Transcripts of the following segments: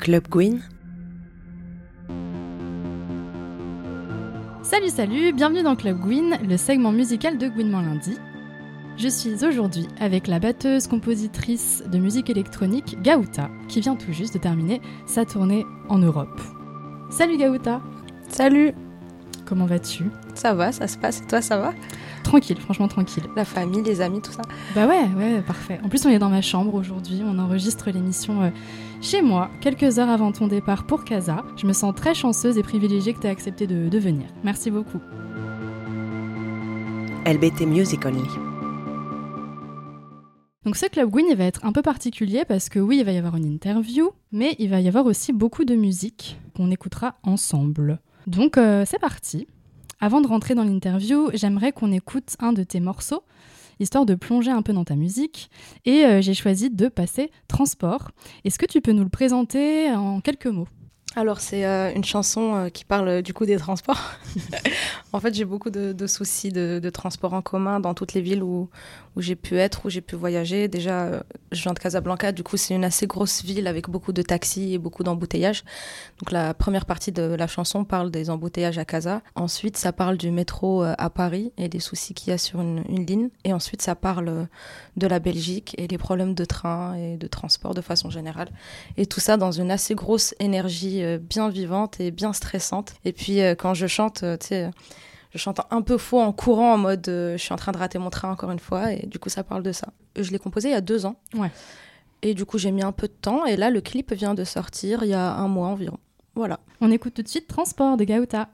Club Gwyn Salut salut, bienvenue dans Club Gwyn, le segment musical de Gwynman lundi. Je suis aujourd'hui avec la batteuse compositrice de musique électronique Gaouta, qui vient tout juste de terminer sa tournée en Europe. Salut Gaouta Salut Comment vas-tu? Ça va, ça se passe et toi ça va? Tranquille, franchement tranquille. La famille, les amis, tout ça? Bah ouais, ouais, parfait. En plus on est dans ma chambre aujourd'hui, on enregistre l'émission euh, chez moi, quelques heures avant ton départ pour Casa. Je me sens très chanceuse et privilégiée que tu aies accepté de, de venir. Merci beaucoup. LBT Music Only. Donc ce Club Gwyn, il va être un peu particulier parce que oui, il va y avoir une interview, mais il va y avoir aussi beaucoup de musique qu'on écoutera ensemble. Donc euh, c'est parti. Avant de rentrer dans l'interview, j'aimerais qu'on écoute un de tes morceaux, histoire de plonger un peu dans ta musique. Et euh, j'ai choisi de passer Transport. Est-ce que tu peux nous le présenter en quelques mots? Alors c'est euh, une chanson euh, qui parle euh, du coup des transports. en fait j'ai beaucoup de, de soucis de, de, transport en commun dans toutes les villes où, où j'ai pu être, où j'ai pu voyager. Déjà euh, je viens de Casablanca, du coup c'est une assez grosse ville avec beaucoup de taxis et beaucoup d'embouteillages. Donc la première partie de la chanson parle des embouteillages à Casa. Ensuite ça parle du métro à Paris et des soucis qu'il y a sur une, une ligne. Et ensuite ça parle de la Belgique et les problèmes de train et de transport de façon générale. Et tout ça dans une assez grosse énergie euh, bien vivante et bien stressante. Et puis euh, quand je chante, euh, tu sais, je chante un peu faux en courant en mode je suis en train de rater mon train encore une fois. Et du coup ça parle de ça. Je l'ai composé il y a deux ans. Ouais. Et du coup j'ai mis un peu de temps. Et là le clip vient de sortir il y a un mois environ. Voilà. On écoute tout de suite Transport de Gaouta.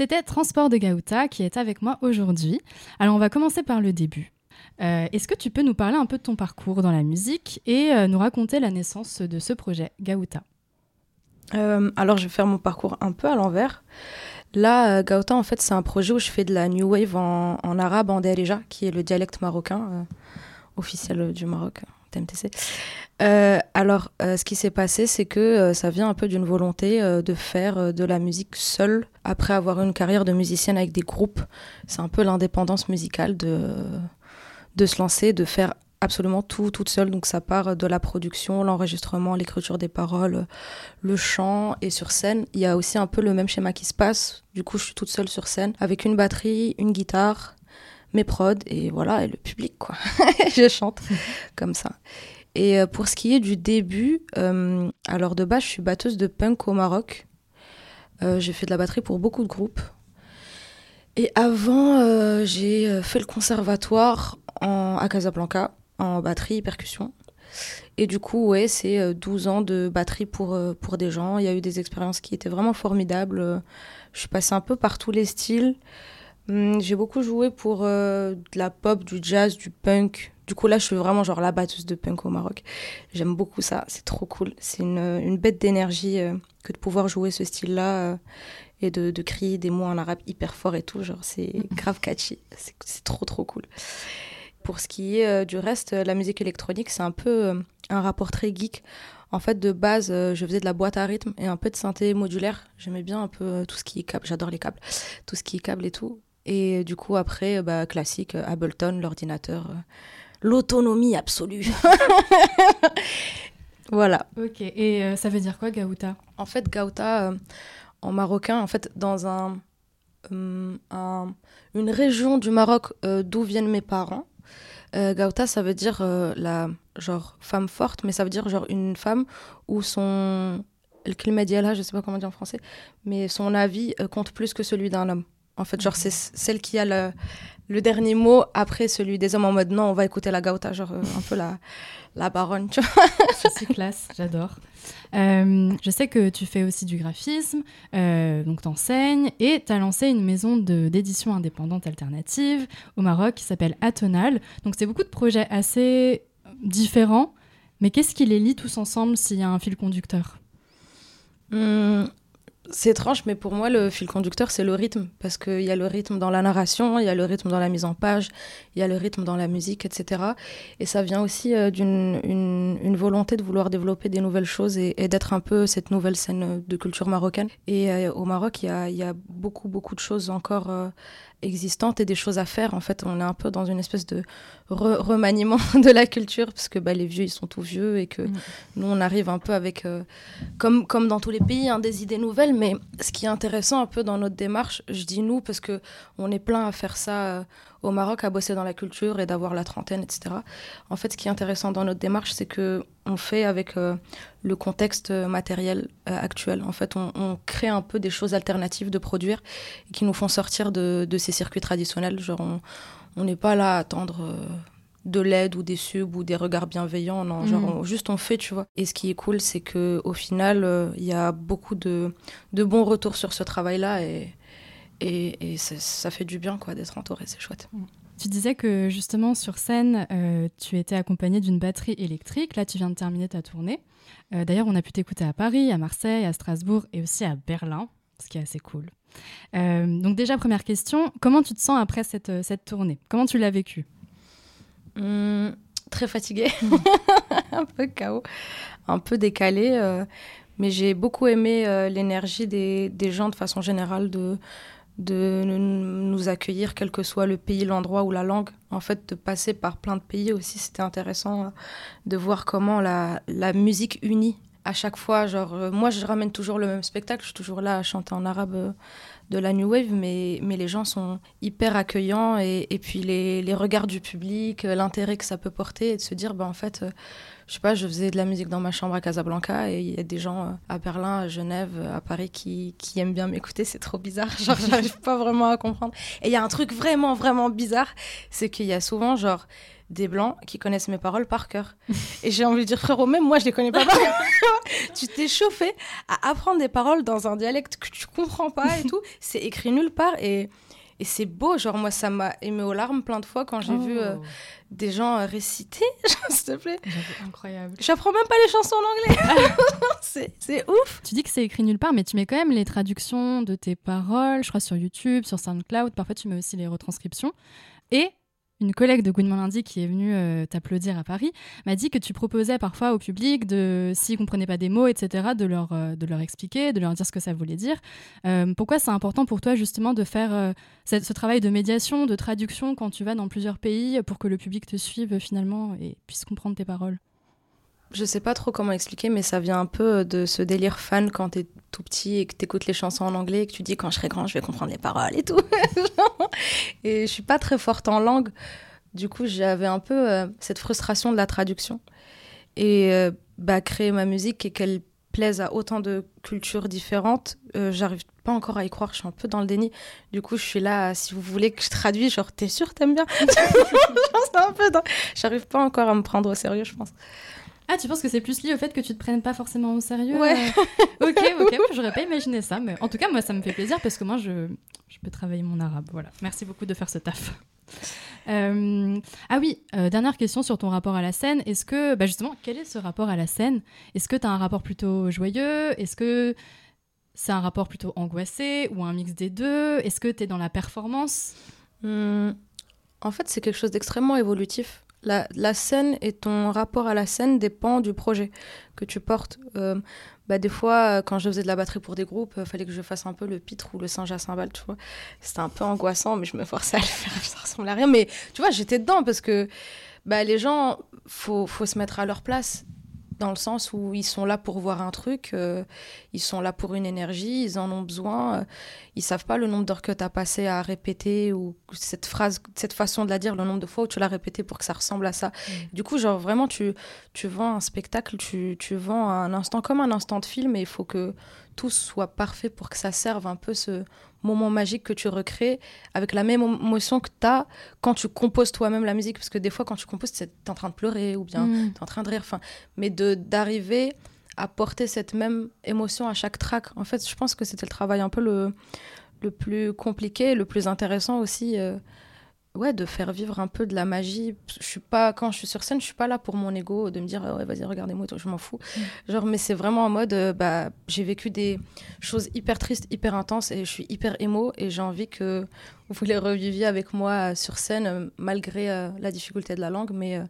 C'était Transport de Gaouta qui est avec moi aujourd'hui. Alors on va commencer par le début. Euh, est-ce que tu peux nous parler un peu de ton parcours dans la musique et euh, nous raconter la naissance de ce projet Gaouta euh, Alors je vais faire mon parcours un peu à l'envers. Là, Gaouta, en fait, c'est un projet où je fais de la new wave en, arabe, en déjà, qui est le dialecte marocain officiel du Maroc, TMTC. alors, ce qui s'est passé, c'est que ça vient un peu d'une volonté de faire de la musique seule après avoir eu une carrière de musicienne avec des groupes. C'est un peu l'indépendance musicale de de se lancer, de faire absolument tout toute seule. Donc ça part de la production, l'enregistrement, l'écriture des paroles, le chant et sur scène. Il y a aussi un peu le même schéma qui se passe. Du coup, je suis toute seule sur scène avec une batterie, une guitare, mes prods et voilà, et le public quoi. je chante comme ça. Et euh, pour ce qui est du début, euh, alors de base, je suis batteuse de punk au Maroc. Euh, j'ai fait de la batterie pour beaucoup de groupes. Et avant, j'ai fait le conservatoire à Casablanca en batterie et percussion. Et du coup, ouais, c'est 12 euh, ans de batterie pour, pour des gens. Il y a eu des expériences qui étaient vraiment formidables. Je suis passée un peu par tous les styles. Hum, j'ai beaucoup joué pour euh, de la pop, du jazz, du punk. Du coup, là, je suis vraiment genre la batteuse de punk au Maroc. J'aime beaucoup ça, c'est trop cool. C'est une, une bête d'énergie que de pouvoir jouer ce style-là et de, de, crier des mots en arabe hyper fort et tout. Genre, c'est grave catchy. C'est trop, trop cool. Pour ce qui est euh, du reste, la musique électronique, c'est un peu euh, un rapport très geek. En fait, de base, euh, je faisais de la boîte à rythme et un peu de synthé modulaire. J'aimais bien un peu tout ce qui est câble. J'adore les câbles. Tout ce qui est câble et tout. Et du coup, après, bah, classique, Ableton, l'ordinateur. L'autonomie absolue. voilà. Ok. Et ça veut dire quoi, Gaouta? En fait, Gaouta, en marocain, en fait, dans un, un une région du Maroc d'où viennent mes parents, euh, Gauta, ça veut dire euh, la genre femme forte, mais ça veut dire genre une femme où son le climat là, je sais pas comment dire en français, mais son avis euh, compte plus que celui d'un homme. En fait, genre c'est celle qui a le, le dernier mot après celui des hommes en mode non, on va écouter la Gauta, genre un peu la la baronne, tu vois. C'est classe, j'adore. Euh, je sais que tu fais aussi du graphisme, euh, donc t'enseignes, et tu as lancé une maison d'édition indépendante alternative au Maroc qui s'appelle Atonal. Donc c'est beaucoup de projets assez différents, mais qu'est-ce qui les lie tous ensemble s'il y a un fil conducteur? Hum, c'est étrange, mais pour moi, le fil conducteur, c'est le rythme. Parce qu'il y a le rythme dans la narration, il y a le rythme dans la mise en page, il y a le rythme dans la musique, etc. Et ça vient aussi euh, d'une une, volonté de vouloir développer des nouvelles choses et, d'être un peu cette nouvelle scène de culture marocaine. Et euh, au Maroc, il y a, il y a beaucoup, beaucoup de choses encore euh, existantes et des choses à faire. En fait, on est un peu dans une espèce de remaniement de la culture, parce que bah, les vieux, ils sont tout vieux et que mm. nous, on arrive un peu avec, comme, comme dans tous les pays, hein, des idées nouvelles. Mais ce qui est intéressant un peu dans notre démarche, je dis nous, parce que on est plein à faire ça euh, au Maroc, à bosser dans la culture et d'avoir la trentaine, etc. En fait, ce qui est intéressant dans notre démarche, c'est que on fait avec euh, le contexte matériel actuel. En fait, on, crée un peu des choses alternatives de produire qui nous font sortir de, ces circuits traditionnels. Genre, on, n'est pas là à attendre euh, de l'aide ou des subs ou des regards bienveillants. Non, genre, mm. juste on fait, tu vois. Et ce qui est cool, c'est que au final, euh, il y a beaucoup de, de, bons retours sur ce travail-là et, et, ça fait du bien, quoi, d'être entouré. C'est chouette. Mm. Tu disais que justement sur scène, euh, tu étais accompagné d'une batterie électrique. Là, tu viens de terminer ta tournée. D'ailleurs, on a pu t'écouter à Paris, à Marseille, à Strasbourg et aussi à Berlin, ce qui est assez cool. Euh, donc déjà, première question, comment tu te sens après cette, euh, cette tournée? Comment tu l'as vécu mmh, Très fatiguée, un peu chaos, un peu décalé, euh, mais j'ai beaucoup aimé l'énergie des, des, gens de façon générale de, de nous accueillir, quel que soit le pays, l'endroit ou la langue. En fait, de passer par plein de pays aussi, c'était intéressant de voir comment la, la musique unit à chaque fois, genre, euh, moi, je ramène toujours le même spectacle. Je suis toujours là à chanter en arabe euh, de la New Wave, mais, mais les gens sont hyper accueillants. Et, et puis, les, les, regards du public, euh, l'intérêt que ça peut porter, et de se dire, bah, en fait, je sais pas, je faisais de la musique dans ma chambre à Casablanca et il y a des gens à Berlin, à Genève, à Paris qui, qui aiment bien m'écouter. C'est trop bizarre. Genre, j'arrive pas vraiment à comprendre. Et il y a un truc vraiment, vraiment bizarre, c'est qu'il y a souvent, genre, des blancs qui connaissent mes paroles par cœur. Et j'ai envie de dire, frérot, même moi, je les connais pas par cœur. tu t'es chauffé à apprendre des paroles dans un dialecte que tu comprends pas et tout. C'est écrit nulle part et, et c'est beau. Genre, moi, ça m'a ému aux larmes plein de fois quand j'ai vu euh, Oh, des gens euh, réciter, s'il te plaît. incroyable. J'apprends même pas les chansons en anglais. c'est c'est ouf. Tu dis que c'est écrit nulle part, mais tu mets quand même les traductions de tes paroles, je crois, sur YouTube, sur SoundCloud. Parfois, tu mets aussi les retranscriptions. Et une collègue de Morning Lundi qui est venue euh, t'applaudir à Paris m'a dit que tu proposais parfois au public, de, s'ils comprenaient pas des mots, etc., de leur, euh, de leur expliquer, de leur dire ce que ça voulait dire. Euh, pourquoi c'est important pour toi justement de faire ce travail de médiation, de traduction quand tu vas dans plusieurs pays pour que le public te suive finalement et puisse comprendre tes paroles? Je sais pas trop comment expliquer, mais ça vient un peu de ce délire fan quand t'es tout petit et que t'écoutes les chansons en anglais et que tu dis quand je serai grand, je vais comprendre les paroles et tout. et je suis pas très forte en langue. Du coup, j'avais un peu euh, cette frustration de la traduction. Et euh, bah, créer ma musique et qu'elle plaise à autant de cultures différentes, euh, j'arrive pas encore à y croire, je suis un peu dans le déni. Du coup, je suis là, si vous voulez que je traduise, genre, t'es sûr, t'aimes bien? J'arrive pas encore à me prendre au sérieux, je pense. Ah, tu penses que c'est plus lié au fait que tu te prennes pas forcément au sérieux Ouais. euh, Ok, ok, j'aurais pas imaginé ça, mais en tout cas, moi, ça me fait plaisir parce que moi, je, je peux travailler mon arabe. Voilà. Merci beaucoup de faire ce taf. Euh, ah oui, euh, dernière question sur ton rapport à la scène. Est-ce que, bah justement, quel est ce rapport à la scène? Est-ce que tu as un rapport plutôt joyeux? Est-ce que c'est un rapport plutôt angoissé ou un mix des deux? Est-ce que tu es dans la performance? Hmm, En fait, c'est quelque chose d'extrêmement évolutif. La, scène et ton rapport à la scène dépend du projet que tu portes. Euh, bah, des fois, euh, quand je faisais de la batterie pour des groupes, il fallait que je fasse un peu le pitre ou le singe à cymbales, tu vois. C'était un peu angoissant, mais je me forçais à le faire, ça ressemble à rien. Mais tu vois, j'étais dedans parce que bah, les gens, faut, faut se mettre à leur place dans le sens où ils sont là pour voir un truc, euh, ils sont là pour une énergie, ils en ont besoin. euh, ils savent pas le nombre d'heures que tu as passé à répéter ou cette phrase, cette façon de la dire, le nombre de fois où tu l'as répété pour que ça ressemble à ça. Du coup, genre vraiment, tu, tu vends un spectacle, tu, tu vends un instant comme un instant de film et il faut que tout soit parfait pour que ça serve un peu ce moment magique que tu recrées avec la même émotion que tu as quand tu composes toi-même la musique. Parce que des fois, quand tu composes, tu es en train de pleurer ou bien Mm. tu es en train de rire. Enfin, mais de d'arriver à porter cette même émotion à chaque track. En fait, je pense que c'était le travail un peu le, le plus compliqué, le plus intéressant aussi. euh, ouais, de faire vivre un peu de la magie. Je suis pas quand je suis sur scène, je suis pas là pour mon ego de me dire ouais, vas-y, regardez-moi, je m'en fous. Genre mais c'est vraiment en mode euh, bah j'ai vécu des choses hyper tristes, hyper intenses et je suis hyper émo et j'ai envie que vous les reviviez avec moi sur scène euh, malgré euh, la difficulté de la langue mais euh,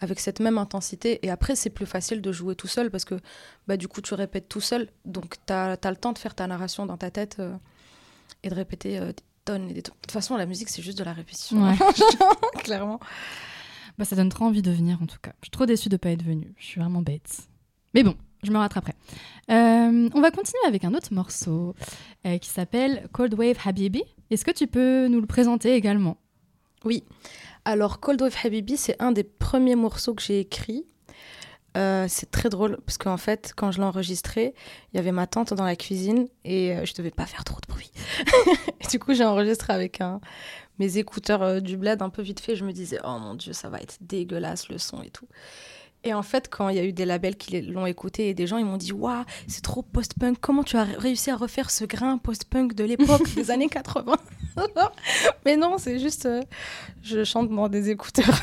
avec cette même intensité. Et après, c'est plus facile de jouer tout seul parce que bah, du coup, tu répètes tout seul. Donc, tu as, le temps de faire ta narration dans ta tête et de répéter tonnes et des tonnes. De toute façon, la musique, c'est juste de la répétition. Ouais. Clairement. Bah, ça donne trop envie de venir en tout cas. Je suis trop déçue de pas être venue. Je suis vraiment bête. Mais bon, je me rattraperai. Euh, on va continuer avec un autre morceau euh, qui s'appelle Cold Wave Habibi. Est-ce que tu peux nous le présenter également? Oui. Alors, Cold Wave Habibi, c'est un des premiers morceaux que j'ai écrit. Euh, c'est très drôle parce qu'en fait, quand je l'ai enregistré, il y avait ma tante dans la cuisine et euh, je devais pas faire trop de bruit. du coup, j'ai enregistré avec un, mes écouteurs euh, du bled un peu vite fait. Je me disais, oh mon dieu, ça va être dégueulasse le son et tout. Et en fait, quand il y a eu des labels qui l'ont écouté et des gens, ils m'ont dit Waouh, c'est trop post-punk. Comment tu as réussi à refaire ce grain post-punk de l'époque des années 80 Mais non, c'est juste. euh, je chante dans des écouteurs.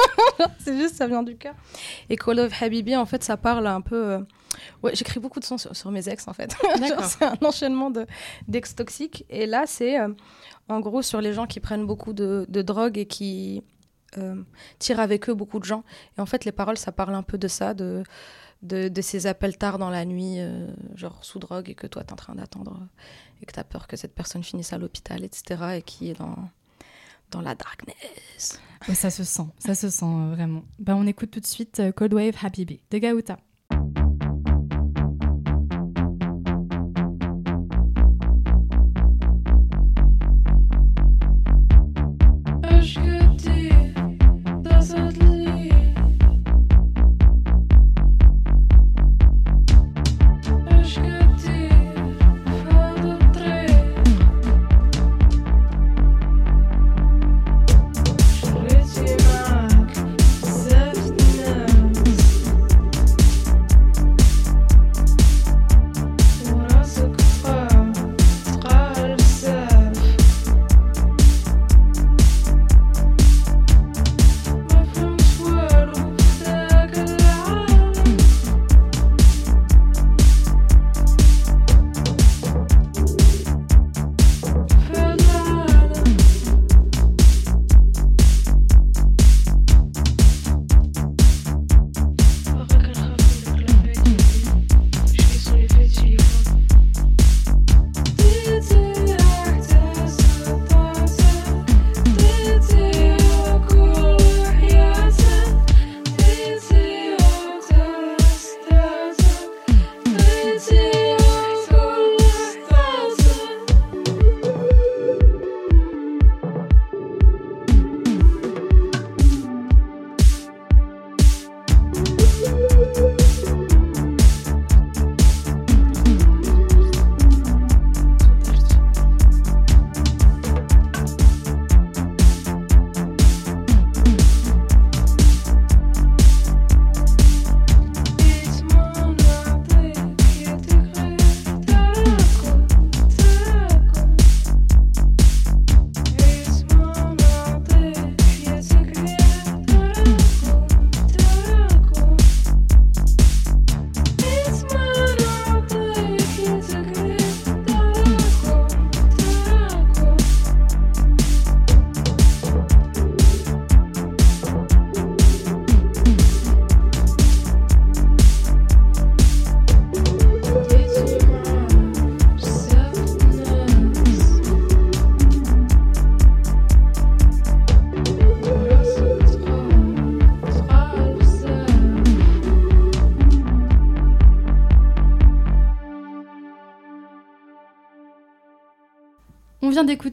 c'est juste, ça vient du cœur. Et Call of Habibi, en fait, ça parle un peu. euh, Ouais, j'écris beaucoup de sons sur, sur mes ex, en fait. C'est un enchaînement de- d'ex toxiques. Et là, c'est euh, en gros sur les gens qui prennent beaucoup de, de drogue et qui tirent avec eux beaucoup de gens. Et en fait, les paroles, ça parle un peu de ça, de, de, ces appels tard dans la nuit, euh, genre sous drogue, et que toi, t'es en train d'attendre, euh, et que t'as peur que cette personne finisse à l'hôpital, etc., et qui est dans, dans la darkness. Ça se sent, ça se sent euh, vraiment. Bah, on écoute tout de suite euh, Cold Wave Habibi de Gaouta.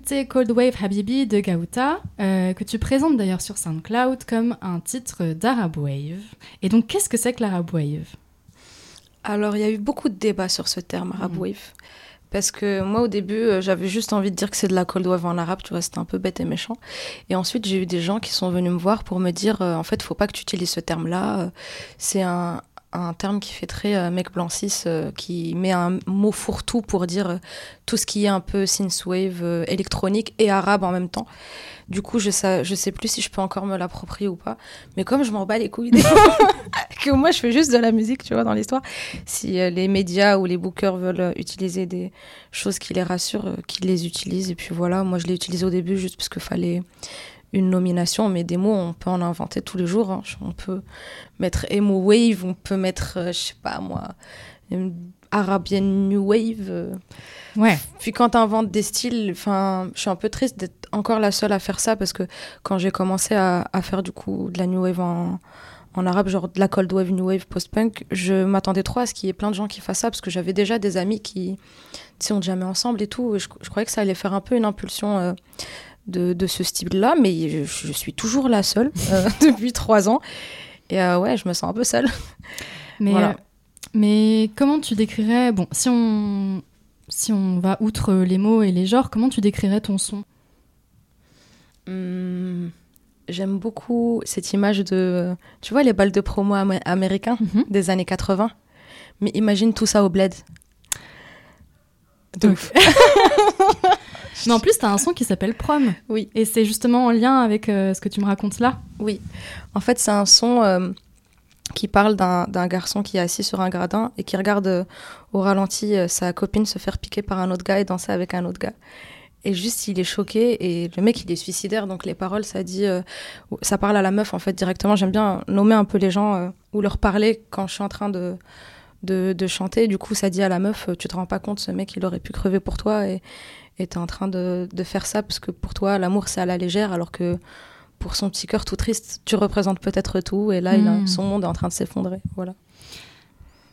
D'écouter Cold Wave Habibi de Gauta, euh, que tu présentes d'ailleurs sur SoundCloud comme un titre d'Arab Wave. Et donc, qu'est-ce que c'est que l'Arab Wave? Alors, il y a eu beaucoup de débats sur ce terme Arab Wave. Parce que moi, au début, euh, j'avais juste envie de dire que c'est de la cold wave en arabe, tu vois, c'était un peu bête et méchant. Et ensuite, j'ai eu des gens qui sont venus me voir pour me dire, euh, en fait, faut pas que tu utilises ce terme-là. C'est un, un terme qui fait très mec blanc cis, qui met un mot fourre-tout pour dire tout ce qui est un peu synthwave électronique et arabe en même temps. Du coup, je sais, je sais plus si je peux encore me l'approprier ou pas. Mais comme je m'en bats les couilles, que moi je fais juste de la musique, tu vois, dans l'histoire. Si euh, les médias ou les bookers veulent euh, utiliser des choses qui les rassurent, euh, qu'ils les utilisent. Et puis voilà, moi je l'ai utilisé au début juste parce qu'il fallait une nomination, mais des mots, on peut en inventer tous les jours. Hein. On peut mettre emo wave, on peut mettre, je sais pas moi, Arabian New Wave. Ouais. Puis quand tu inventes des styles, enfin, je suis un peu triste d'être encore la seule à faire ça parce que quand j'ai commencé à, à, faire du coup de la New Wave en, en arabe, genre de la Cold Wave, New Wave, Post-Punk, je m'attendais trop à ce qu'il y ait plein de gens qui fassent ça parce que j'avais déjà des amis qui, tu sais, on jamais ensemble et tout. je, croyais que ça allait faire un peu une impulsion. Euh, de, de, ce style-là, mais je, je, suis toujours la seule euh, depuis trois ans. Et euh, ouais, je me sens un peu seule. Mais voilà. Mais comment tu décrirais, bon, si on, si on va outre les mots et les genres, comment tu décrirais ton son? Hmm, J'aime beaucoup cette image de, tu vois, les balles de promo américains mhm. des années 80. Mais imagine tout ça au bled. Ouf. Mais en plus, tu as un son qui s'appelle Prom. Oui. Et c'est justement en lien avec euh, ce que tu me racontes là. Oui. En fait, c'est un son. Euh, qui parle d'un garçon qui est assis sur un gradin et qui regarde euh, au ralenti sa copine se faire piquer par un autre gars et danser avec un autre gars. Et juste, il est choqué et le mec, il est suicidaire. Donc les paroles, ça dit, ça parle à la meuf en fait directement. J'aime bien nommer un peu les gens ou leur parler quand je suis en train de, de, de, chanter. Du coup, ça dit à la meuf, tu te rends pas compte, ce mec, il aurait pu crever pour toi et t'es en train de, de, faire ça parce que pour toi, l'amour, c'est à la légère, alors que pour son petit cœur tout triste, tu représentes peut-être tout, et là, il a, hmm. son monde est en train de s'effondrer. Voilà.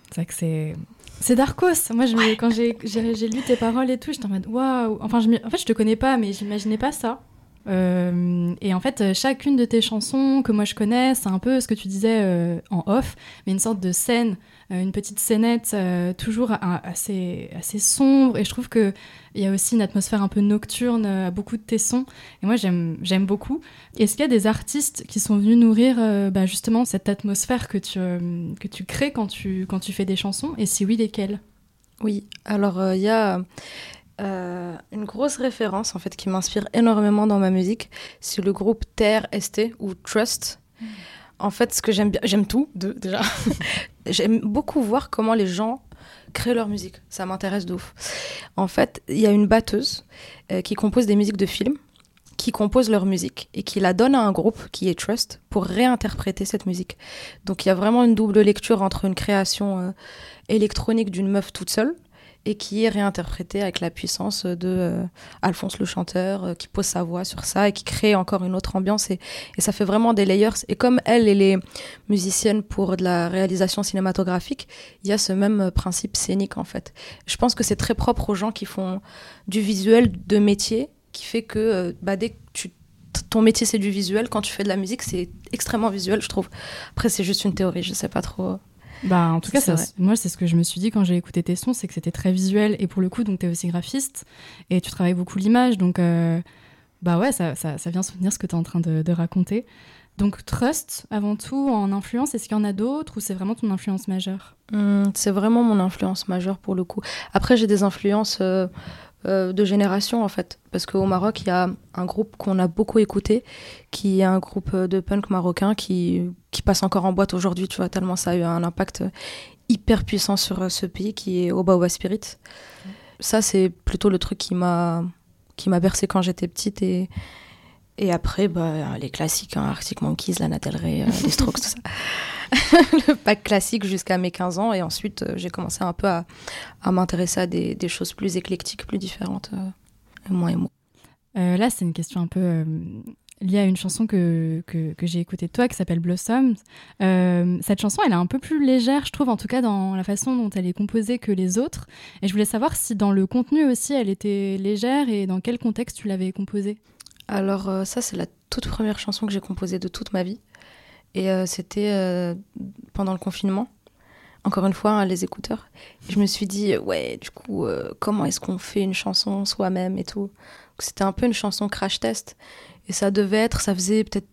C'est vrai que c'est. C'est Darkos. Moi, je quand j'ai lu tes paroles et tout, j'étais en mode waouh. Enfin, je, en fait, je te connais pas, mais j'imaginais pas ça. Euh, et en fait, chacune de tes chansons que moi je connais, c'est un peu ce que tu disais euh, en off, mais une sorte de scène euh, une petite scénette euh, toujours assez, assez sombre. Et je trouve qu'il y a aussi une atmosphère un peu nocturne à beaucoup de tes sons. Et moi, j'aime beaucoup. Est-ce qu'il y a des artistes qui sont venus nourrir euh, bah, justement cette atmosphère que tu, que tu crées quand tu, quand tu fais des chansons? Et si oui, lesquelles? Oui, alors il y a... une grosse référence en fait qui m'inspire énormément dans ma musique, c'est le groupe TRST ou Trust. Mm. En fait, ce que j'aime bien, j'aime tout déjà. j'aime beaucoup voir comment les gens créent leur musique. Ça m'intéresse de ouf. En fait, il y a une batteuse euh, qui compose des musiques de films, qui compose leur musique et qui la donne à un groupe qui est Trust pour réinterpréter cette musique. Donc il y a vraiment une double lecture entre une création euh, électronique d'une meuf toute seule et qui est réinterprété avec la puissance de euh, Alphonse le chanteur euh, qui pose sa voix sur ça et qui crée encore une autre ambiance et, ça fait vraiment des layers. Et comme elle elle est musicienne pour de la réalisation cinématographique il y a ce même principe scénique en fait. Je pense que c'est très propre aux gens qui font du visuel de métier qui fait que euh, bah, dès que tu ton métier c'est du visuel. Quand tu fais de la musique c'est extrêmement visuel je trouve. Après c'est juste une théorie je sais pas trop bah, en tout cas, moi, c'est ce que je me suis dit quand j'ai écouté tes sons, c'est que c'était très visuel. Et pour le coup, donc, tu es aussi graphiste et tu travailles beaucoup l'image. Donc, euh, bah ouais, ça, ça, ça, vient soutenir ce que tu es en train de, de, raconter. Donc, Trust, avant tout, en influence, est-ce qu'il y en a d'autres ou c'est vraiment ton influence majeure? Mmh, C'est vraiment mon influence majeure pour le coup. Après, j'ai des influences. Euh, euh, de génération en fait. Parce qu'au Maroc, il y a un groupe qu'on a beaucoup écouté, qui est un groupe de punk marocain qui, qui passe encore en boîte aujourd'hui, tu vois, tellement ça a eu un impact hyper puissant sur euh, ce pays qui est Oba Oba Spirit. Ça, c'est plutôt le truc qui m'a qui m'a bercé quand j'étais petite et et après bah, les classiques hein, Arctic Monkeys, Lana Del Rey, euh, les Strokes tout ça. le pack classique jusqu'à mes 15 ans. Et ensuite, euh, j'ai commencé un peu à, m'intéresser à des, choses plus éclectiques, plus différentes, euh, moins et moi. là, c'est une question un peu liée à une chanson que, que, j'ai écoutée de toi qui s'appelle Blossoms. Euh, cette chanson, elle est un peu plus légère, je trouve, en tout cas dans la façon dont elle est composée que les autres. Et je voulais savoir si dans le contenu aussi, elle était légère et dans quel contexte tu l'avais composée. Alors euh, ça, c'est la toute première chanson que j'ai composée de toute ma vie. Et euh, c'était pendant le confinement encore une fois, hein, les écouteurs. je me suis dit, ouais, du coup, comment est-ce qu'on fait une chanson soi-même et tout? C'était un peu une chanson crash test. Et ça devait être, ça faisait peut-être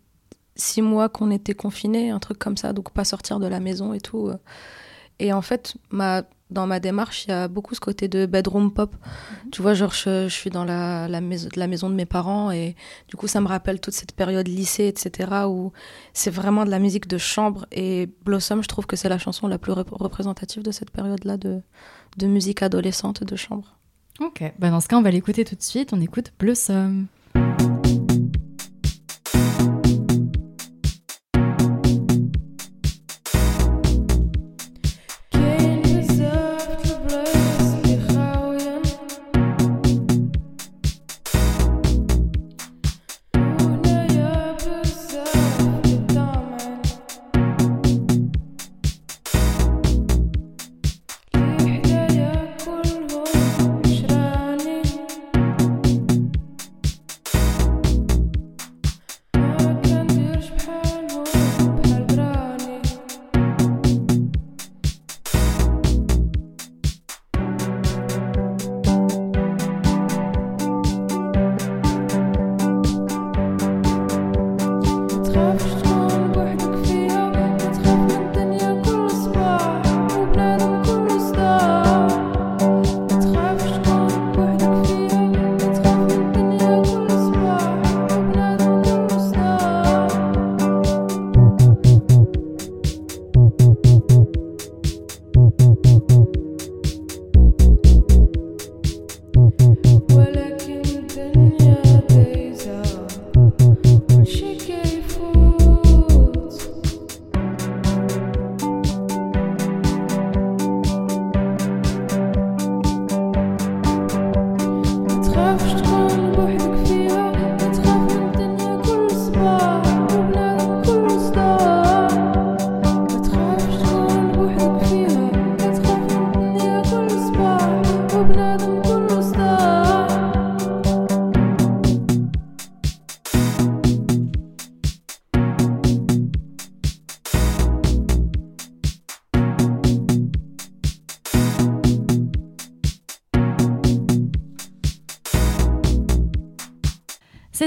six mois qu'on était confinés, un truc comme ça, donc pas sortir de la maison et tout. Et en fait, ma, dans ma démarche, il y a beaucoup ce côté de bedroom pop. Mhm. Tu vois, genre, je, je suis dans la, la, maison, la maison de mes parents et du coup, ça me rappelle toute cette période lycée, etc., où c'est vraiment de la musique de chambre. Et Blossom, je trouve que c'est la chanson la plus représentative de cette période-là de, de musique adolescente de chambre. Ok, bah dans ce cas, on va l'écouter tout de suite. On écoute Blossom.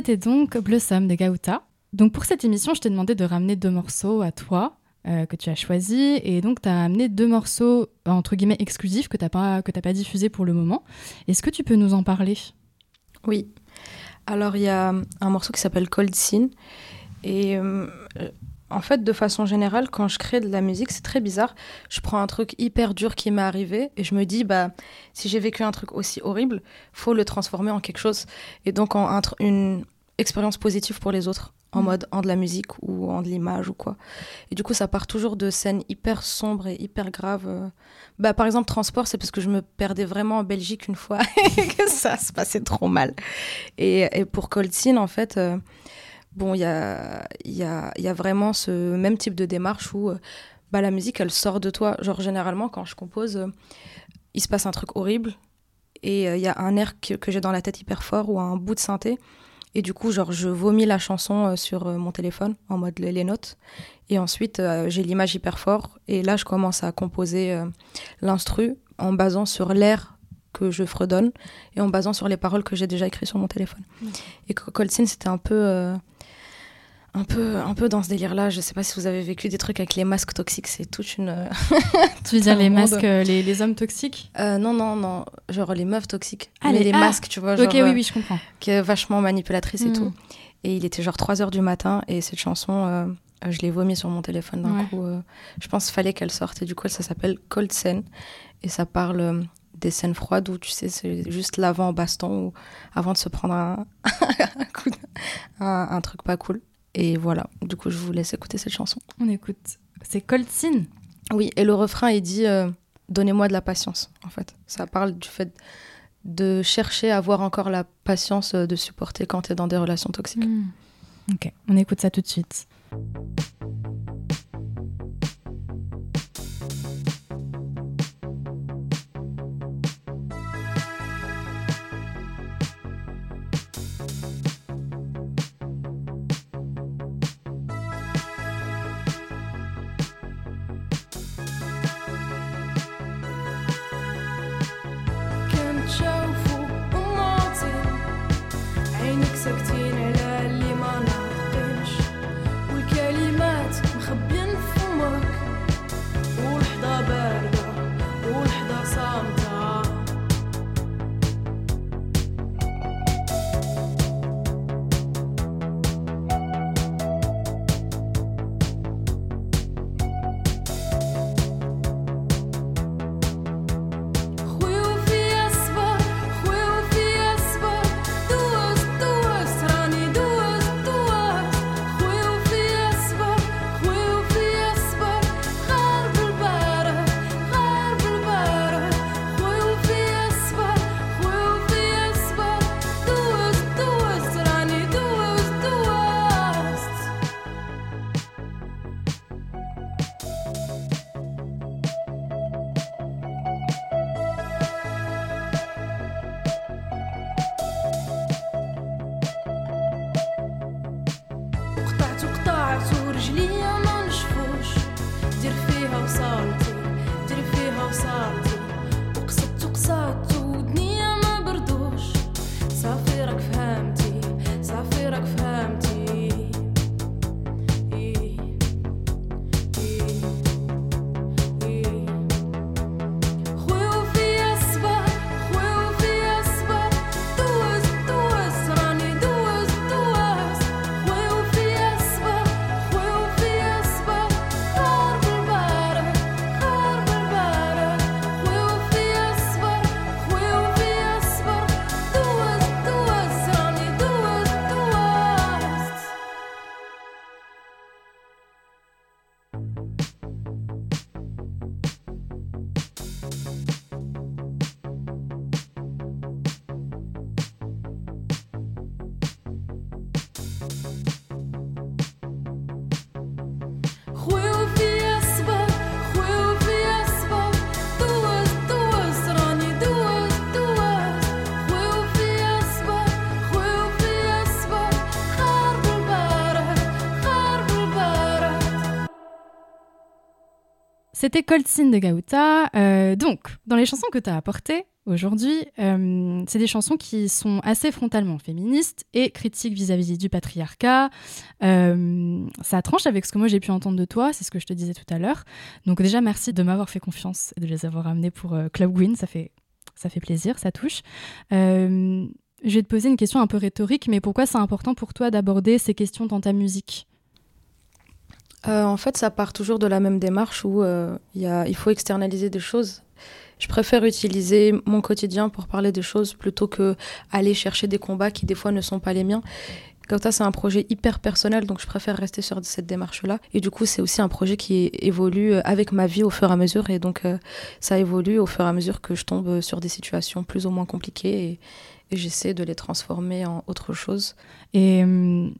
C'était donc Blossom de Gauta. Donc pour cette émission, je t'ai demandé de ramener deux morceaux à toi euh, que tu as choisis. Et donc tu as amené deux morceaux entre guillemets exclusifs que tu n'as pas, que pas diffusés pour le moment. Est-ce que tu peux nous en parler? Oui. Alors il y a un morceau qui s'appelle Cold Scene. Et euh, en fait, de façon générale, quand je crée de la musique, c'est très bizarre. Je prends un truc hyper dur qui m'est arrivé et je me dis, bah, si j'ai vécu un truc aussi horrible, faut le transformer en quelque chose. Et donc en une expérience positive pour les autres, en mm. mode en de la musique ou en de l'image ou quoi. Et du coup, ça part toujours de scènes hyper sombres et hyper graves. Euh. Bah, par exemple, transport, c'est parce que je me perdais vraiment en Belgique une fois et que ça se passait trop mal. Et, et pour Cold Scene, en fait. Euh, bon, il y a, y, a, y a, vraiment ce même type de démarche où euh, bah, la musique, elle sort de toi. Genre, généralement, quand je compose, euh, il se passe un truc horrible et euh, il y a un air que, que j'ai dans la tête hyper fort ou un bout de synthé. Et du coup, genre, je vomis la chanson sur mon téléphone en mode les, notes. Et ensuite, j'ai l'image hyper fort. Et là, je commence à composer l'instru en basant sur l'air que je fredonne et en basant sur les paroles que j'ai déjà écrites sur mon téléphone. Et Coltine, c'était un peu un peu, un peu dans ce délire-là. Je sais pas si vous avez vécu des trucs avec les masques toxiques. C'est toute une. tu veux dire les masques, euh, les, les, hommes toxiques euh, Non, non, non. Genre les meufs toxiques. Ah, Mais les, ah masques, tu vois. Genre, ok, oui, oui, je comprends. Qui est vachement manipulatrice et hmm. tout. Et il était genre 3 heures du matin et cette chanson, euh, je l'ai vomi sur mon téléphone d'un coup. je pense qu'il fallait qu'elle sorte. Et du coup, ça s'appelle Cold Scene. Et ça parle des scènes froides où tu sais c'est juste l'avant en baston ou avant de se prendre un, un, un, truc pas cool et voilà, du coup, je vous laisse écouter cette chanson. On écoute. C'est Cold Scene Oui, et le refrain, il dit euh, Donnez-moi de la patience, en fait. Ça parle du fait de chercher à avoir encore la patience euh, de supporter quand tu es dans des relations toxiques. Hmm. Ok, on écoute ça tout de suite. C'était Coltine de Gauta. Euh, donc, dans les chansons que tu as apportées aujourd'hui, euh, c'est des chansons qui sont assez frontalement féministes et critiques vis-à-vis du patriarcat. Euh, ça tranche avec ce que moi j'ai pu entendre de toi, c'est ce que je te disais tout à l'heure. Donc déjà, merci de m'avoir fait confiance et de les avoir amenés pour Club Green, ça fait, ça fait plaisir, ça touche. je vais te poser une question un peu rhétorique, mais pourquoi c'est important pour toi d'aborder ces questions dans ta musique? Euh, en fait, ça part toujours de la même démarche où euh, y a, il faut externaliser des choses. Je préfère utiliser mon quotidien pour parler des choses plutôt que aller chercher des combats qui des fois ne sont pas les miens. Kauta, c'est un projet hyper personnel, donc je préfère rester sur cette démarche-là. Et du coup, c'est aussi un projet qui évolue avec ma vie au fur et à mesure. Et donc, euh, ça évolue au fur et à mesure que je tombe sur des situations plus ou moins compliquées et, et j'essaie de les transformer en autre chose. Et hum,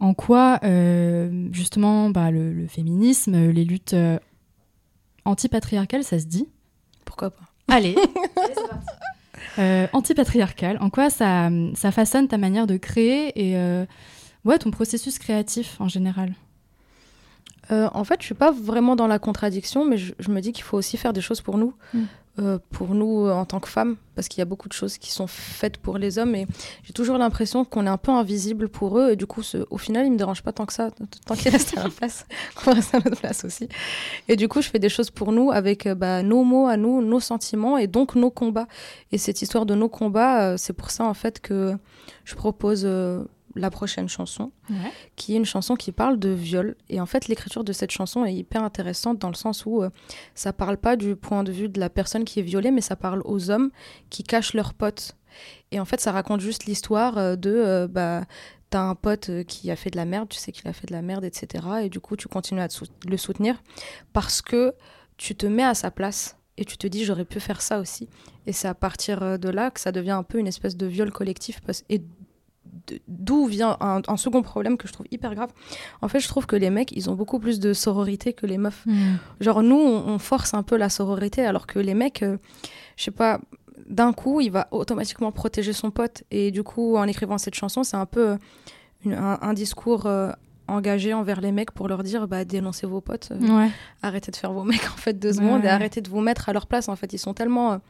en quoi euh, justement bah, le, féminisme, les luttes euh, antipatriarcales, ça se dit? Pourquoi pas. Allez, euh, Antipatriarcal, en quoi ça, ça façonne ta manière de créer et ouais, ton processus créatif en général? En fait, je suis pas vraiment dans la contradiction, mais je, me dis qu'il faut aussi faire des choses pour nous. Mm. Euh, pour nous euh, en tant que femmes, parce qu'il y a beaucoup de choses qui sont faites pour les hommes, et j'ai toujours l'impression qu'on est un peu invisible pour eux, et du coup, au final, ils me dérangent pas tant que ça, tant qu'ils restent à leur place, qu'on reste à notre place aussi. Et du coup, je fais des choses pour nous avec euh, bah, nos mots à nous, nos sentiments, et donc nos combats. Et cette histoire de nos combats, c'est pour ça en fait que je propose la prochaine chanson, qui est une chanson qui parle de viol. Et en fait, l'écriture de cette chanson est hyper intéressante dans le sens où euh, ça parle pas du point de vue de la personne qui est violée, mais ça parle aux hommes qui cachent leurs potes. Et en fait, ça raconte juste l'histoire euh, de euh, bah t'as un pote qui a fait de la merde, tu sais qu'il a fait de la merde, etc. Et du coup, tu continues à le soutenir parce que tu te mets à sa place et tu te dis j'aurais pu faire ça aussi. Et c'est à partir de là que ça devient un peu une espèce de viol collectif et d'où vient un, second problème que je trouve hyper grave. En fait, je trouve que les mecs, ils ont beaucoup plus de sororité que les meufs. Hmm. Genre, nous, on, force un peu la sororité, alors que les mecs, euh, je sais pas, d'un coup, il va automatiquement protéger son pote. Et du coup, en écrivant cette chanson, c'est un peu un, discours euh, engagé envers les mecs pour leur dire bah, dénoncez vos potes, euh, arrêtez de faire vos mecs en fait deux secondes et arrêtez de vous mettre à leur place. En fait, ils sont tellement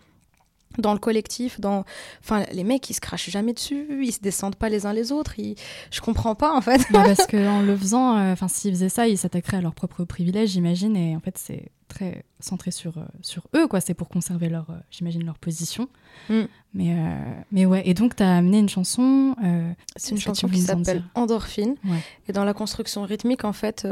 dans le collectif, dans, enfin, les mecs ils se crachent jamais dessus, ils se descendent pas les uns les autres. Ils... Je comprends pas en fait. parce qu'en le faisant, euh, enfin, s'ils faisaient ça, ils s'attaqueraient à leurs propres privilèges, j'imagine. Et en fait, c'est très centré sur euh, sur eux, quoi. C'est pour conserver leur, euh, j'imagine, leur position. Mm. Mais mais ouais. Et donc, tu as amené une chanson. c'est une chanson qui s'appelle Endorphine. Et dans la construction rythmique, en fait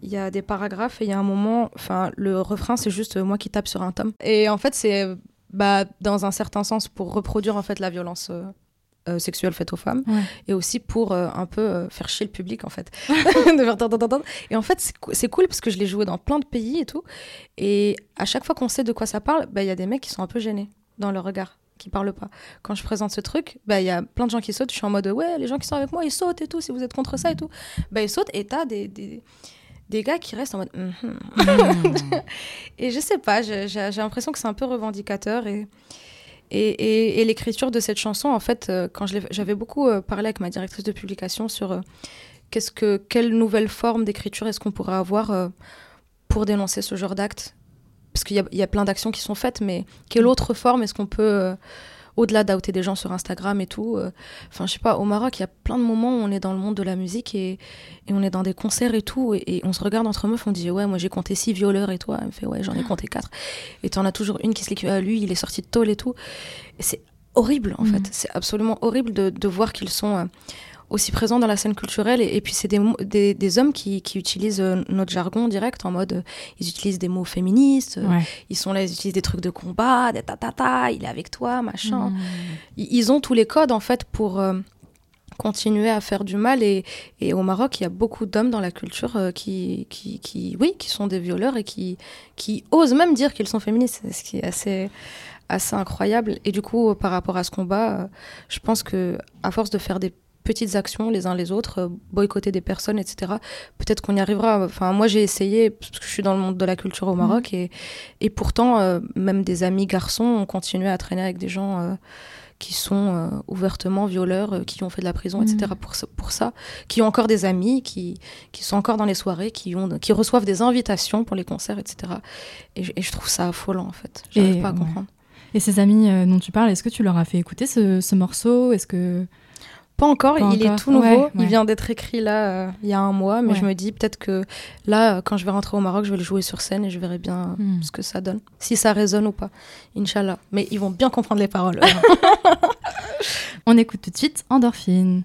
il y a des paragraphes et il y a un moment, enfin, le refrain, c'est juste moi qui tape sur un tome. Et en fait, c'est bah, dans un certain sens pour reproduire en fait la violence euh, euh, sexuelle faite aux femmes et aussi pour euh, un peu faire chier le public en fait. Et en fait c'est cool parce que je l'ai joué dans plein de pays et tout. Et à chaque fois qu'on sait de quoi ça parle bah, il y a des mecs qui sont un peu gênés dans leur regard qui parlent pas. Quand je présente ce truc bah il y a plein de gens qui sautent. Je suis en mode ouais les gens qui sont avec moi ils sautent et tout si vous êtes contre ça et tout. Bah ils sautent et t'as des, des des gars qui restent en mode. Mm-hmm. et je sais pas, j'ai l'impression que c'est un peu revendicateur. Et, et, et, l'écriture de cette chanson, en fait, euh, quand j'avais beaucoup euh, parlé avec ma directrice de publication sur euh, qu'est-ce que, quelle nouvelle forme d'écriture est-ce qu'on pourrait avoir pour dénoncer ce genre d'actes Parce qu'il y, y, a plein d'actions qui sont faites, mais quelle mm. autre forme est-ce qu'on peut au-delà d'outer des gens sur Instagram et tout. Euh, enfin, je sais pas, au Maroc, il y a plein de moments où on est dans le monde de la musique et, et on est dans des concerts et tout, et, on se regarde entre meufs, on dit ouais, moi j'ai compté six violeurs et toi, elle me fait ouais, j'en ai compté quatre. Et en as toujours une qui se dit ah, lui, il est sorti de tôle et tout. Et c'est horrible en mm. fait, c'est absolument horrible de, de voir qu'ils sont euh, aussi présents dans la scène culturelle. Et, puis, c'est des, des, des, hommes qui, qui utilisent euh, notre jargon direct en mode euh, ils utilisent des mots féministes, euh, ils sont là, ils utilisent des trucs de combat, des ta il est avec toi, machin. Hmm. Ils, ont tous les codes en fait pour. continuer à faire du mal et, et, au Maroc il y a beaucoup d'hommes dans la culture qui, qui, qui, oui qui sont des violeurs et qui, qui osent même dire qu'ils sont féministes ce qui est assez assez incroyable et du coup par rapport à ce combat je pense que à force de faire des petites actions les uns les autres, euh, boycotter des personnes, etc. Peut-être qu'on y arrivera. Enfin, moi, j'ai essayé, parce que je suis dans le monde de la culture au Maroc, mhm. et, et pourtant, euh, même des amis garçons ont continué à traîner avec des gens euh, qui sont ouvertement violeurs, qui ont fait de la prison, etc. Pour, pour ça, qui ont encore des amis, qui, qui sont encore dans les soirées, qui, ont, qui reçoivent des invitations pour les concerts, etc. Et, je trouve ça affolant, en fait. J'arrive pas à comprendre. Et ces amis dont tu parles, est-ce que tu leur as fait écouter ce, ce morceau? Est-ce que pas encore, il est tout nouveau. Il vient d'être écrit là euh, il y a un mois, mais je me dis peut-être que là, euh, quand je vais rentrer au Maroc, je vais le jouer sur scène et je verrai bien hmm. ce que ça donne, si ça résonne ou pas. Inch'Allah. Mais ils vont bien comprendre les paroles. On écoute tout de suite Endorphine.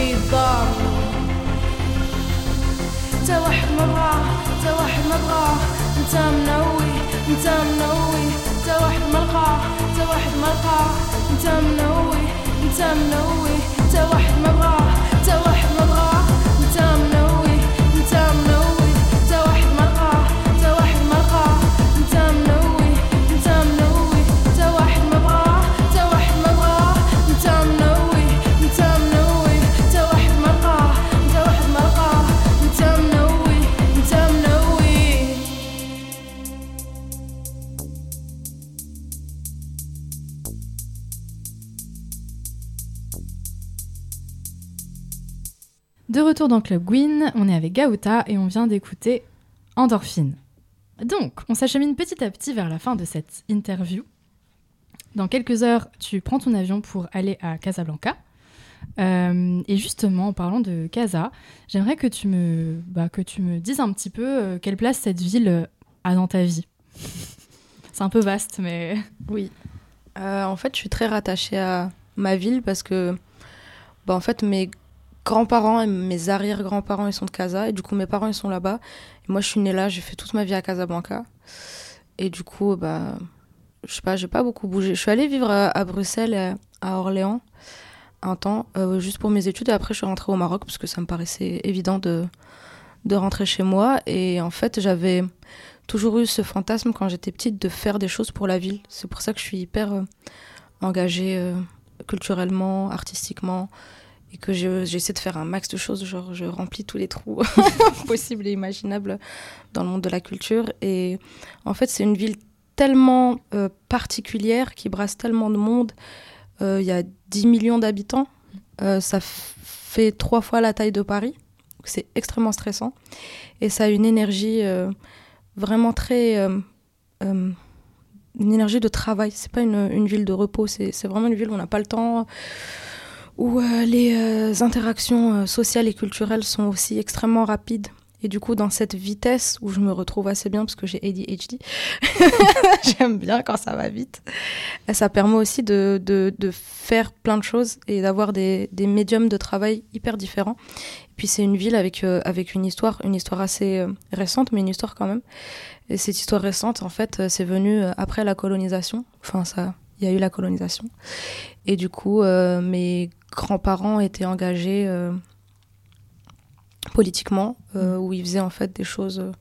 كيضار انت واحد ما بغاه انت واحد ما انت منوي انت منوي. انت واحد ما انت واحد ما انت منوي انت منوي. انت واحد ما retour dans Club Gwyn, on est avec Gaouta et on vient d'écouter Endorphine. Donc, on s'achemine petit à petit vers la fin de cette interview. Dans quelques heures, tu prends ton avion pour aller à Casablanca. Euh, et justement, en parlant de Casa, j'aimerais que tu me, bah, que tu me dises un petit peu euh, quelle place cette ville a dans ta vie. C'est un peu vaste, mais Oui. Euh, en fait, je suis très rattachée à ma ville parce que, bah, en fait, mes grands-parents et mes arrière-grands-parents, ils sont de Casa. Et du coup, mes parents, ils sont là-bas. Moi, je suis née là, j'ai fait toute ma vie à Casablanca. Et du coup, bah, je sais pas, j'ai pas beaucoup bougé. Je suis allée vivre à, Bruxelles, et à Orléans, un temps, euh, juste pour mes études. Et après, je suis rentrée au Maroc parce que ça me paraissait évident de, de rentrer chez moi. Et en fait, j'avais toujours eu ce fantasme quand j'étais petite de faire des choses pour la ville. C'est pour ça que je suis hyper euh, engagée euh, culturellement, artistiquement, et que je- j'essaie de faire un max de choses. Genre, je remplis tous les trous possibles et imaginables dans le monde de la culture. Et en fait, c'est une ville tellement euh, particulière qui brasse tellement de monde. Euh, Il y a 10 millions d'habitants. Euh, ça fait trois fois la taille de Paris. C'est extrêmement stressant. Et ça a une énergie vraiment très. une énergie de travail. C'est pas une, une ville de repos. C'est vraiment une ville où on n'a pas le temps. Où euh, les euh, interactions euh, sociales et culturelles sont aussi extrêmement rapides. Et du coup, dans cette vitesse où je me retrouve assez bien parce que j'ai ADHD, j'aime bien quand ça va vite. Et ça permet aussi de, de, de faire plein de choses et d'avoir des, des médiums de travail hyper différents. Et puis c'est une ville avec, avec une histoire, une histoire assez récente, mais une histoire quand même. Et cette histoire récente, en fait, c'est venu après la colonisation. Enfin, ça, il y a eu la colonisation. Et du coup, mes grands-parents étaient engagés euh, politiquement, euh, où ils faisaient en fait des choses euh,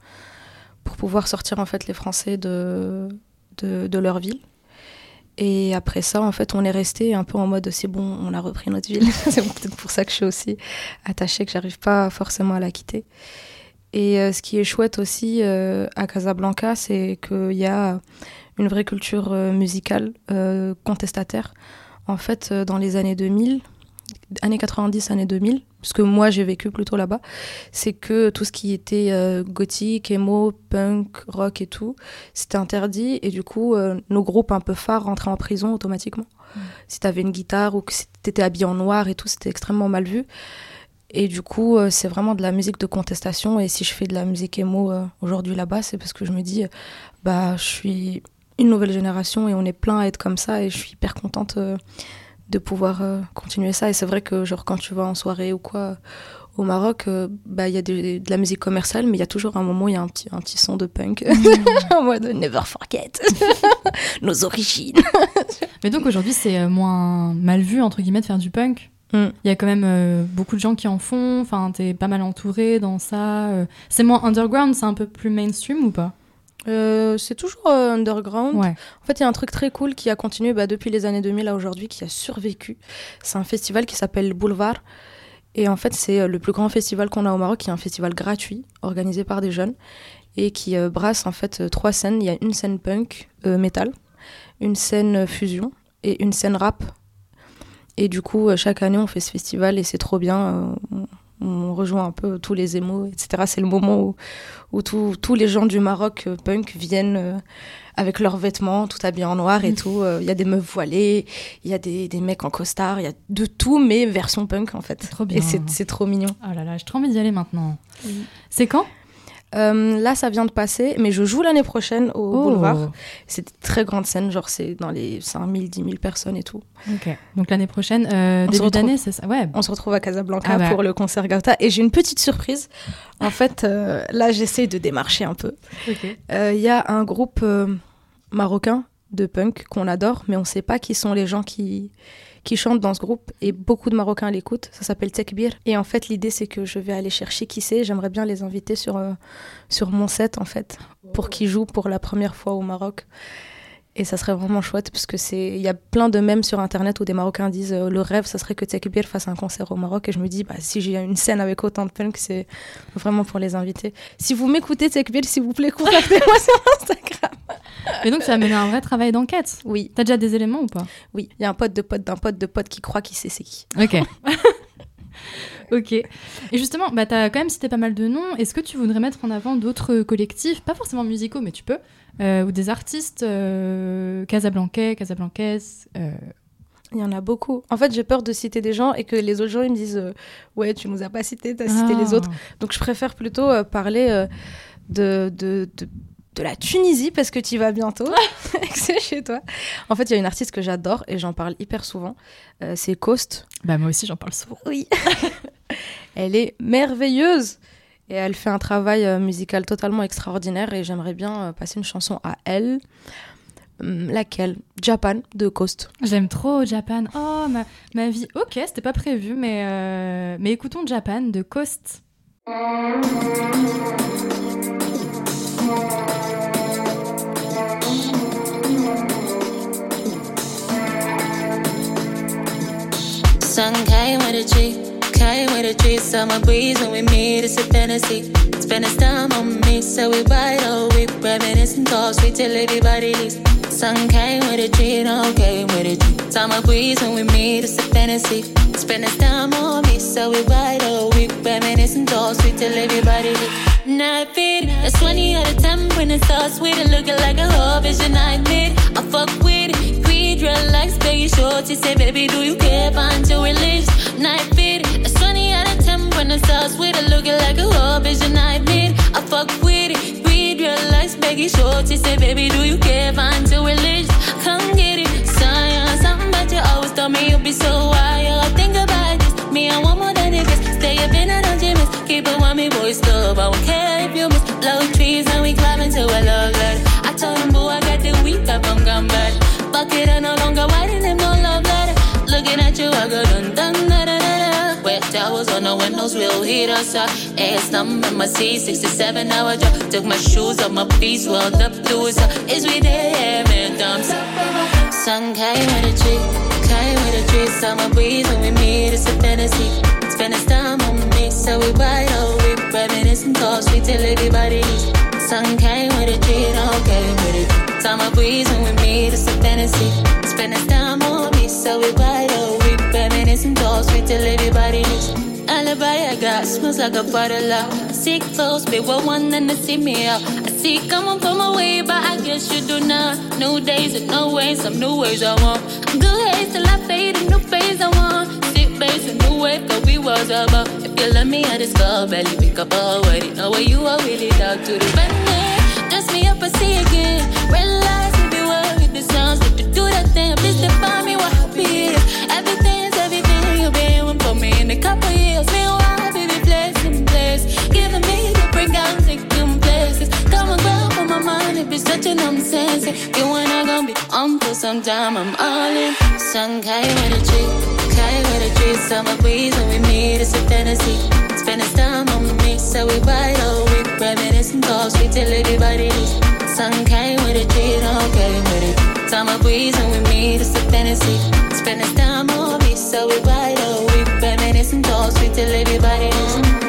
pour pouvoir sortir en fait les Français de, de, de leur ville. Et après ça, en fait, on est resté un peu en mode c'est bon, on a repris notre ville. c'est peut-être pour ça que je suis aussi attachée, que j'arrive pas forcément à la quitter. Et euh, ce qui est chouette aussi euh, à Casablanca, c'est qu'il y a une vraie culture euh, musicale contestataire. En fait, dans les années 2000, années 90, années 2000, parce que moi j'ai vécu plutôt là-bas, c'est que tout ce qui était euh, gothique, emo, punk, rock et tout, c'était interdit. Et du coup, euh, nos groupes un peu phares rentraient en prison automatiquement. Si t'avais une guitare ou que si t'étais habillé en noir et tout, c'était extrêmement mal vu. Et du coup, euh, c'est vraiment de la musique de contestation. Et si je fais de la musique emo aujourd'hui là-bas, c'est parce que je me dis, bah, je suis une nouvelle génération et on est plein à être comme ça. Et je suis hyper contente de pouvoir euh, continuer ça. Et c'est vrai que, genre, quand tu vas en soirée ou quoi au Maroc, euh, bah, il y a de la musique commerciale, mais il y a toujours un moment où il y a un petit, un petit son de punk. en mode never forget nos origines. Mais donc aujourd'hui, c'est euh, moins mal vu, entre guillemets, de faire du punk? Mm. Il y a quand même euh, beaucoup de gens qui en font. Enfin, t'es pas mal entouré dans ça. C'est moins underground, c'est un peu plus mainstream ou pas? Euh, c'est toujours euh, underground. Ouais. En fait, il y a un truc très cool qui a continué bah, depuis les années 2000 à aujourd'hui, qui a survécu. C'est un festival qui s'appelle Boulevard. Et en fait, c'est euh, le plus grand festival qu'on a au Maroc, qui est un festival gratuit, organisé par des jeunes, et qui euh, brasse en fait trois scènes. Il y a une scène punk, métal, une scène fusion et une scène rap. Et du coup, chaque année, on fait ce festival et c'est trop bien. On, rejoint un peu tous les émos, etc. C'est le moment où, où tous- tous les gens du Maroc euh, punk viennent euh, avec leurs vêtements, tout habillés en noir et tout. Euh, Il y a des meufs voilées, il y a des, des mecs en costard, il y a de tout, mais version punk en fait. Trop bien. Et c'est c'est trop mignon. Oh là là, j'ai trop envie d'y aller maintenant. C'est quand? Euh, là, ça vient de passer, mais je joue l'année prochaine au Oh. Boulevard. C'est des très grande scène, genre c'est dans les 5000, 10 000 personnes et tout. Ok. Donc l'année prochaine, euh, On se début retrouve. d'année, c'est ça? Ouais. On se retrouve à Casablanca Ah bah. pour le concert Gauta. Et j'ai une petite surprise. En fait, euh, là, j'essaie de démarcher un peu. Euh, Il y a un groupe euh, marocain de punk qu'on adore, mais on ne sait pas qui sont les gens qui, qui chantent dans ce groupe. Et beaucoup de Marocains l'écoutent. Ça s'appelle Tekbir. Et en fait, l'idée, c'est que je vais aller chercher qui c'est. J'aimerais bien les inviter sur, euh, sur mon set, en fait, pour qu'ils jouent pour la première fois au Maroc. Et ça serait vraiment chouette parce que c'est il y a plein de mèmes sur internet où des Marocains disent euh, le rêve ça serait que Tekbir fasse un concert au Maroc et je me dis bah si j'ai une scène avec autant de punk c'est vraiment pour les inviter. Si vous m'écoutez Tekbir s'il vous plaît contactez-moi sur Instagram. Et donc tu as mené un vrai travail d'enquête. Oui, T'as déjà des éléments ou pas? Oui, il y a un pote de pote d'un pote de pote qui croit qu'il sait c'est qui. Ok. ok. Et justement, bah, tu as quand même cité pas mal de noms. Est-ce que tu voudrais mettre en avant d'autres collectifs, pas forcément musicaux, mais tu peux, euh, ou des artistes euh, casablancais, casablancaises euh, Il y en a beaucoup. En fait, j'ai peur de citer des gens et que les autres gens ils me disent euh, ouais, tu nous as pas cité, tu as cité les ah. autres. Donc je préfère plutôt parler de, de, de, de la Tunisie parce que tu y vas bientôt c'est chez toi. En fait, il y a une artiste que j'adore et j'en parle hyper souvent. Euh, c'est Coast. Bah, moi aussi, j'en parle souvent. Oui. elle est merveilleuse et elle fait un travail euh, musical totalement extraordinaire et j'aimerais bien euh, passer une chanson à elle. Hum, laquelle? Japan de Coast. J'aime trop Japan. Oh, ma, ma vie. Ok, c'était pas prévu, mais, mais écoutons Japan de Coast. Sun came with a G, came with a tree. Summer breeze when we meet, it's a fantasy. Spend his time on me, so we ride all week. Reminiscing talk, sweet till everybody leaves. Sun came with a tree, no came with a a G. Summer breeze when we meet, it's a fantasy. Spend his time on me, so we ride all week. Reminiscing talk, sweet till everybody leaves. Night fit, that's 20 out of 10 when it's all sweet and looking like a whole vision I admit. I fuck with it, greed, relax, baby short. She say, baby, do you care? Find your release. Night fit, that's 20 out of 10 when it's all sweet and looking like a whole vision I admit. I fuck with it, greed, relax, baby short. She say, baby, do you care? Find your release. Come get it, science, something about you always told me you'll be so wild. I think about this, me, I want more than it is. Stay up in a dungeon, miss. Keep it with me, boys, love. I won't care if you miss. Low trees and we climbing to a love letter. I told him, boo, I got the week up, I'm gone bad. It, I no longer writing him no love letter. Looking at you, I go dun dun da da da da. Wet towels on the windows, real heat outside. Ass numb in my seat, 67 hour drive. Took my shoes off, my feet swelled up to his Is we there, man? Dumb. Sun came with a tree, came with a tree. Summer breeze when we meet, it's a fantasy. Spend his time on me, so we all week. Reminiscing talk, we tell everybody. Sun came with a tree, don't came with it. Summer breeze when we meet, it's a fantasy. Spend time on me, so we all week. Reminiscing talk, sweet till everybody leaves. Alibi I got smells like a bottle out. Sick close, be with one and to see me out. I see coming from away, but I guess you do not. New days and no ways, some new ways I want. Good haze till I fade, a new phase I want. Sick base, a new wave, cause we was about. If you let me, I just go belly, pick up already. Know where you are really down to the bend. Dress me up and see again. Realize if you were with the sounds, you do that thing, please define me what happy. Everything's everything you've been with for me in a couple years. Meanwhile, baby, blessing, bless. Giving me different guns, taking my mind if it's such a nonsense. You and I gonna be on for some time, I'm all in. Sun came with a tree, came with a tree. Summer breeze when we meet, it's a fantasy. Spend his time on me, so we ride all week. Reminiscing talk, sweet till everybody leaves. Sun came with a tree, don't came with it. Summer breeze when we meet, it's a fantasy. Spend his time on me, so we ride all week. Reminiscing talk, sweet till everybody leaves.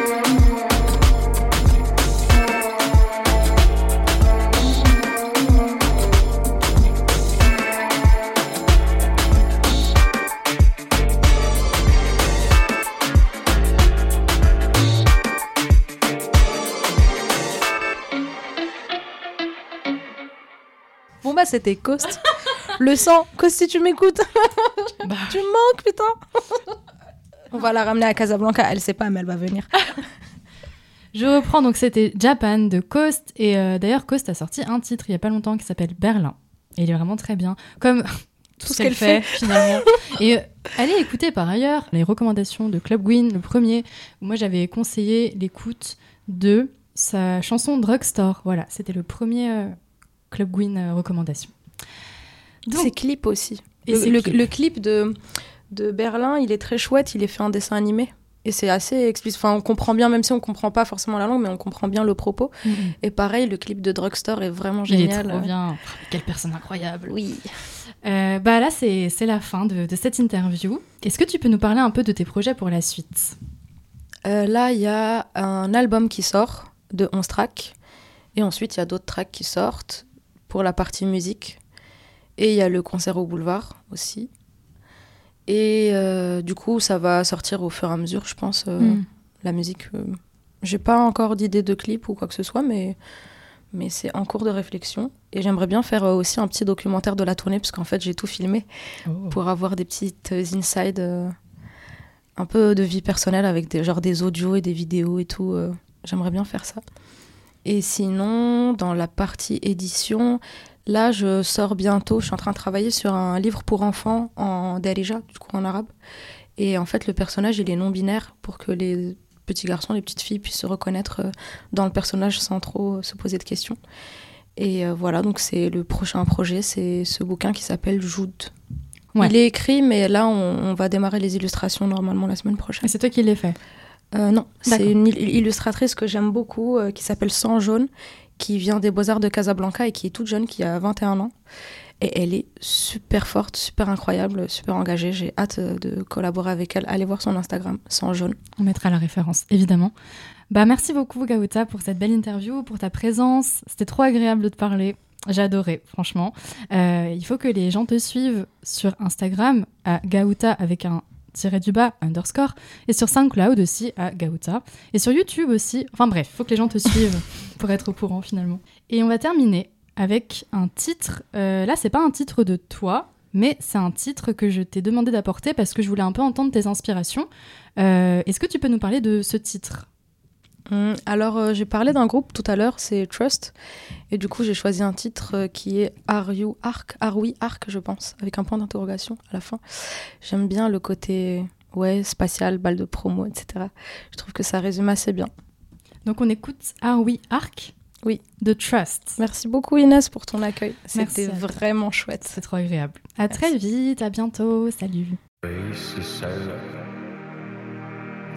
C'était Coast. Le sang, Coast si tu m'écoutes. Bah. tu me manques putain. On va la ramener à Casablanca, elle sait pas mais elle va venir. Je reprends, donc c'était Japan de Coast. Et euh, d'ailleurs, Coast a sorti un titre il y a pas longtemps qui s'appelle Berlin. Et il est vraiment très bien. Comme tout, Tout ce qu'elle fait, finalement. et euh, allez écouter par ailleurs les recommandations de Club Gwyn, le premier, moi j'avais conseillé l'écoute de sa chanson Drugstore. Voilà, c'était le premier euh, Club Gwyn euh, recommandation. Donc- Ses clips aussi. Et Le, clip de, de Berlin, il est très chouette. Il est fait en dessin animé. Et c'est assez explicite. Enfin, on comprend bien, même si on comprend pas forcément la langue, mais on comprend bien le propos. Mhm. Et pareil, le clip de Drugstore est vraiment Il est génial. trop bien. Quelle personne incroyable. Oui. Euh, bah là, c'est c'est la fin de, de cette interview. Est-ce que tu peux nous parler un peu de tes projets pour la suite? Euh, là, il y a un album qui sort de 11 tracks. Et ensuite, il y a d'autres tracks qui sortent pour la partie musique. Et il y a le concert au boulevard aussi. Et euh, du coup, ça va sortir au fur et à mesure, je pense. euh, Mm. La musique, euh, j'ai pas encore d'idée de clip ou quoi que ce soit, mais, mais c'est en cours de réflexion. Et j'aimerais bien faire aussi un petit documentaire de la tournée, parce qu'en fait, j'ai tout filmé Oh. pour avoir des petites inside, euh, un peu de vie personnelle avec des, genre des audios et des vidéos et tout. J'aimerais bien faire ça. Et sinon, dans la partie édition, là, je sors bientôt. Je suis en train de travailler sur un livre pour enfants en Darija, du coup en arabe. Et en fait, le personnage, il est non binaire pour que les petits garçons, les petites filles puissent se reconnaître euh, dans le personnage sans trop se poser de questions. Et euh, voilà, donc c'est le prochain projet, c'est ce bouquin qui s'appelle Joud. Ouais. Il est écrit, mais là, on, on va démarrer les illustrations normalement la semaine Et prochaine. c'est toi qui l'as fait? Euh, non, c'est une il- illustratrice que j'aime beaucoup, euh, qui s'appelle Sang Jaune, qui vient des Beaux-Arts de Casablanca et qui est toute jeune, qui a 21 ans. Et elle est super forte, super incroyable, super engagée. J'ai hâte euh, de collaborer avec elle. Allez voir son Instagram, Sang Jaune. On mettra la référence, évidemment. Bah, merci beaucoup, Gaouta, pour cette belle interview, pour ta présence. C'était trop agréable de te parler. J'ai adoré, franchement. Euh, il faut que les gens te suivent sur Instagram à Gaouta avec un du bas underscore et sur SoundCloud aussi à Gaouta et sur YouTube aussi. Enfin bref, il faut que les gens te suivent pour être au courant finalement. Et on va terminer avec un titre. Euh, là, c'est pas un titre de toi, mais c'est un titre que je t'ai demandé d'apporter parce que je voulais un peu entendre tes inspirations. Euh, Est-ce que tu peux nous parler de ce titre? Alors, euh, j'ai parlé d'un groupe tout à l'heure, c'est Trust. Et du coup, j'ai choisi un titre euh, qui est Are You Arc? Are We Arc, je pense, avec un point d'interrogation à la fin. J'aime bien le côté ouais, spatial, balle de promo, etc. Je trouve que ça résume assez bien. Donc on écoute Are We Arc? Oui. de Trust. Merci beaucoup Inès pour ton accueil. C'était vraiment chouette. C'est trop agréable. À très vite, à bientôt, salut.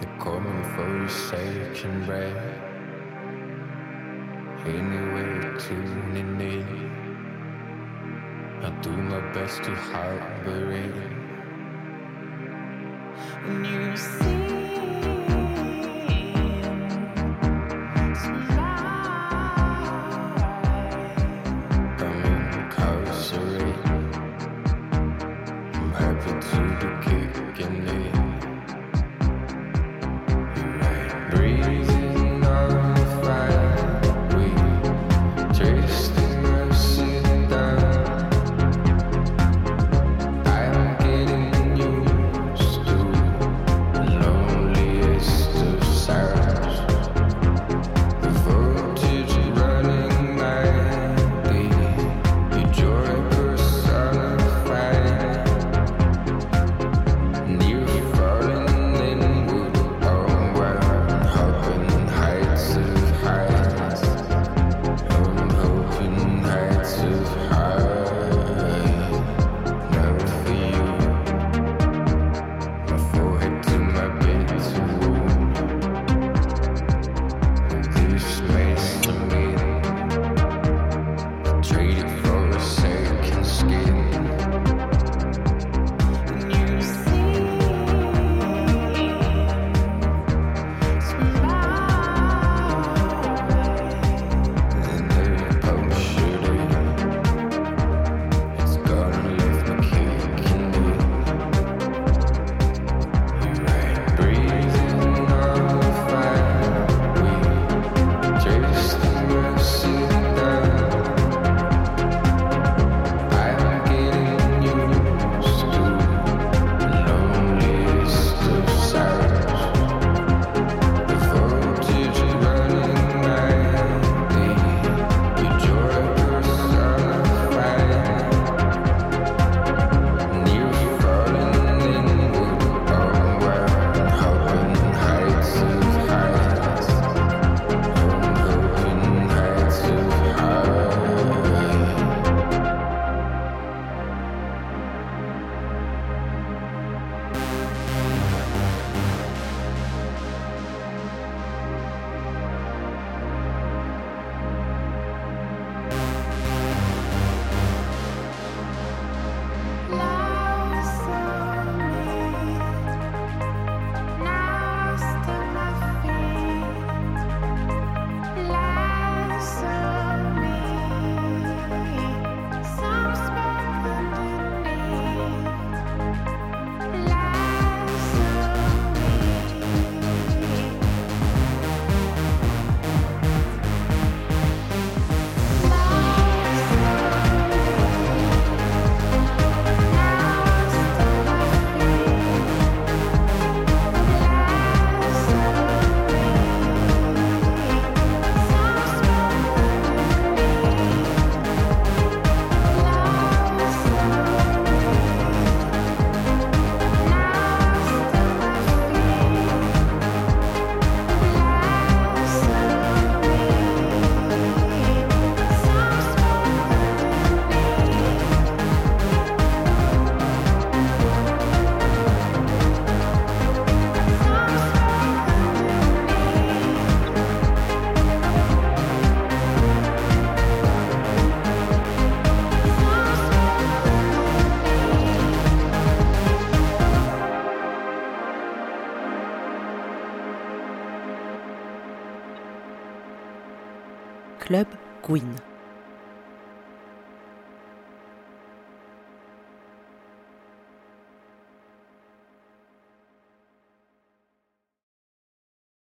Yourself. They're coming for your second breath. Anyway, tuning in. I do my best to harbor it. When you see